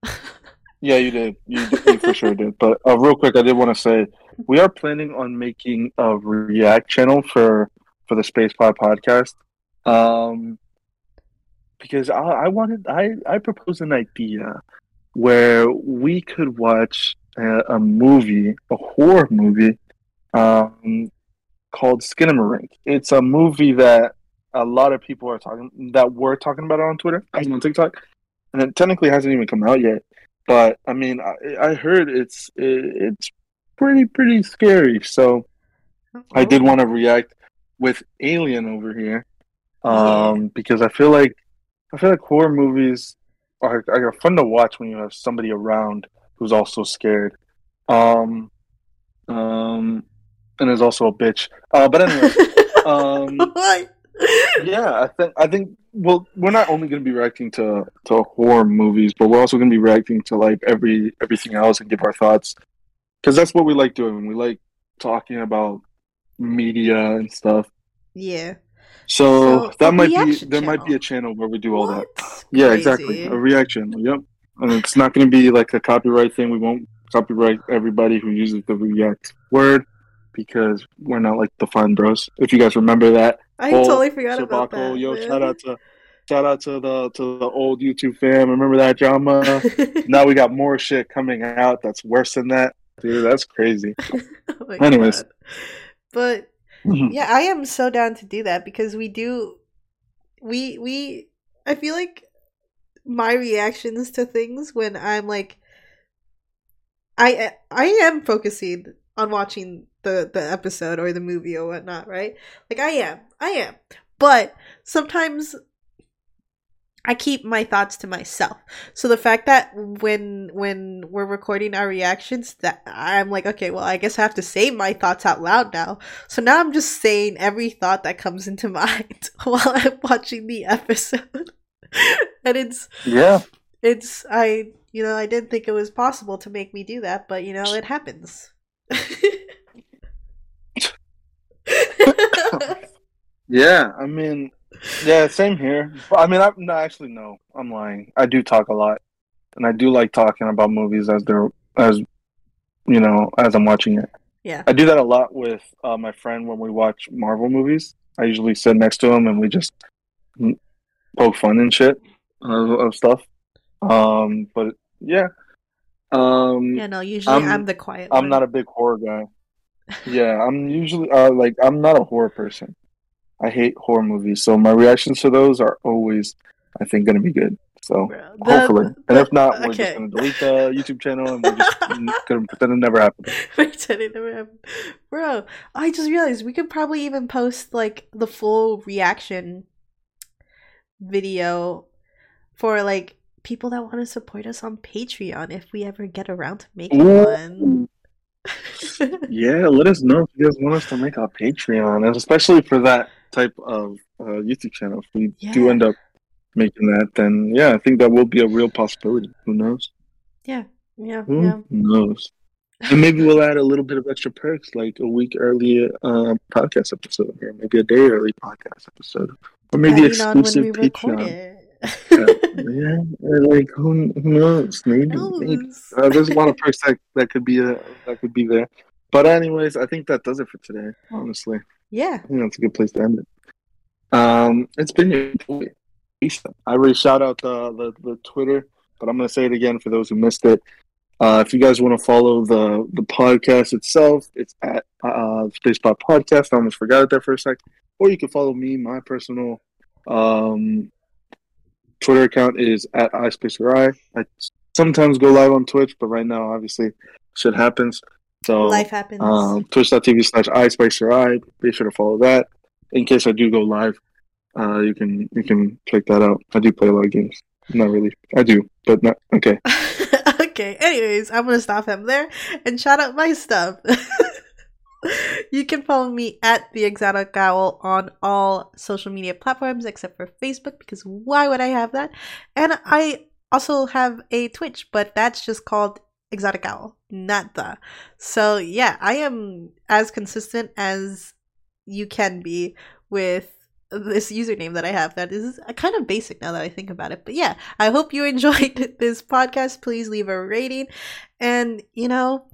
Yeah, you did. You, you for sure did. But uh, real quick, I did want to say we are planning on making a React channel for for the Space Pod podcast. Um, because I, I wanted, I I proposed an idea where we could watch a, a movie, a horror movie, um, called Skinamarink. It's a movie that a lot of people are talking that were talking about it on Twitter, on TikTok, and it technically hasn't even come out yet. But I mean, I, I heard it's it, it's pretty pretty scary. So I did Oh. want to react with Alien over here, um, because I feel like I feel like horror movies are are fun to watch when you have somebody around who's also scared. Um, um, and is also a bitch. Uh, but anyway, um? Yeah, I think I think well, we're not only going to be reacting to to horror movies, but we're also going to be reacting to like every everything else and give our thoughts because that's what we like doing. We like talking about media and stuff. yeah. So, So, that might be there might be a channel where we do all that. What? Yeah, Crazy. exactly. A reaction. Yep. And it's not going to be like a copyright thing. We won't copyright everybody who uses the react word because we're not like the Fine Bros. If you guys remember that. I totally forgot about that. Yo, man. shout out to shout out to the to the old YouTube fam. Remember that drama? now we got more shit coming out that's worse than that. Dude, that's crazy. Oh Anyways. God. but mm-hmm. yeah, I am so down to do that because we do we we I feel like my reactions to things when I'm like I I am focusing on watching the the episode or the movie or whatnot, right? Like I am. I am. But sometimes I keep my thoughts to myself. So the fact that when when we're recording our reactions that I'm like, okay, well, I guess I have to say my thoughts out loud now. So now I'm just saying every thought that comes into mind while I'm watching the episode. and it's yeah. it's I you know, I didn't think it was possible to make me do that, but you know, it happens. Yeah. I mean yeah, same here. I mean I no actually no. I'm lying. I do talk a lot. And I do like talking about movies as they're as you know, as I'm watching it. yeah. I do that a lot with uh, my friend when we watch Marvel movies. I usually sit next to him and we just poke fun and shit of, of stuff. Um, but yeah, um, Yeah, no, usually I'm- I'm, the quiet I'm one. not a big horror guy. Yeah, I'm usually uh, like I'm not a horror person. I hate horror movies, so my reactions to those are always, I think, gonna be good. So the- hopefully, and if not, we're just gonna delete the YouTube channel and we're just gonna pretend it never happened. Pretend it never happened. Bro, I just realized we could probably even post like the full reaction video for like people that want to support us on Patreon if we ever get around to making Ooh. one. Yeah, let us know if you guys want us to make a Patreon, and especially for that type of uh, YouTube channel. If we do end up making that, then yeah, I think that will be a real possibility. Who knows? yeah, yeah, Who yeah. knows? And maybe we'll add a little bit of extra perks, like a week early uh, podcast episode, or maybe a day early podcast episode, or maybe Depending on when exclusive Patreon. it. Yeah, or like who, who knows? Maybe, maybe. Uh, there's a lot of perks that, that could be uh, that could be there. But anyways, I think that does it for today. Honestly, Yeah. I that's a good place to end it. Um, it's been your boy. I already shout out the, the the Twitter, but I'm gonna say it again for those who missed it. Uh, if you guys want to follow the the podcast itself, it's at uh, Spacebot Podcast. I almost forgot it there for a sec. Or you can follow me. My personal um, Twitter account is at iSpacerI. I sometimes go live on Twitch, but right now, obviously, shit happens. So Life happens. um, twitch.tv slash iSpacerI. Be sure to follow that. In case I do go live, uh, you can you can check that out. I do play a lot of games. Not really. I do, but not okay. okay, anyways, I'm gonna stop him there and shout out my stuff. you can follow me at the exotic owl on all social media platforms except for Facebook because why would I have that? And I also have a Twitch, but that's just called exotic owl, not the. So yeah, I am as consistent as you can be with this username that I have that is kind of basic now that I think about it. But yeah, I hope you enjoyed this podcast. Please leave a rating and, you know,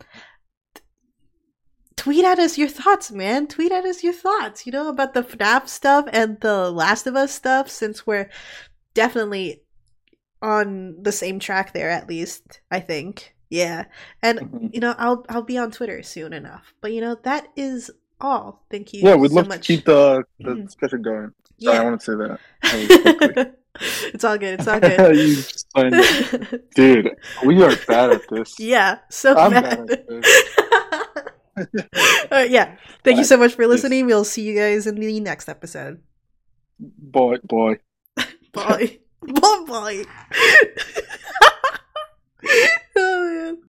tweet at us your thoughts, man. Tweet at us your thoughts, you know, about the FNAF stuff and the Last of Us stuff since we're definitely on the same track there at least, I think. Yeah. And mm-hmm. you know, I'll I'll be on Twitter soon enough. But you know, that is all. Thank you. Yeah, we'd so love much. to keep the, the mm-hmm. discussion going. Sorry, yeah. I want to say that. it's all good. It's all good. Dude, we are bad at this. Yeah, so I'm bad. bad at this. yeah. Thank all you so much for listening. We'll see you guys in the next episode. Bye, bye. bye. Bye, bye oh, man.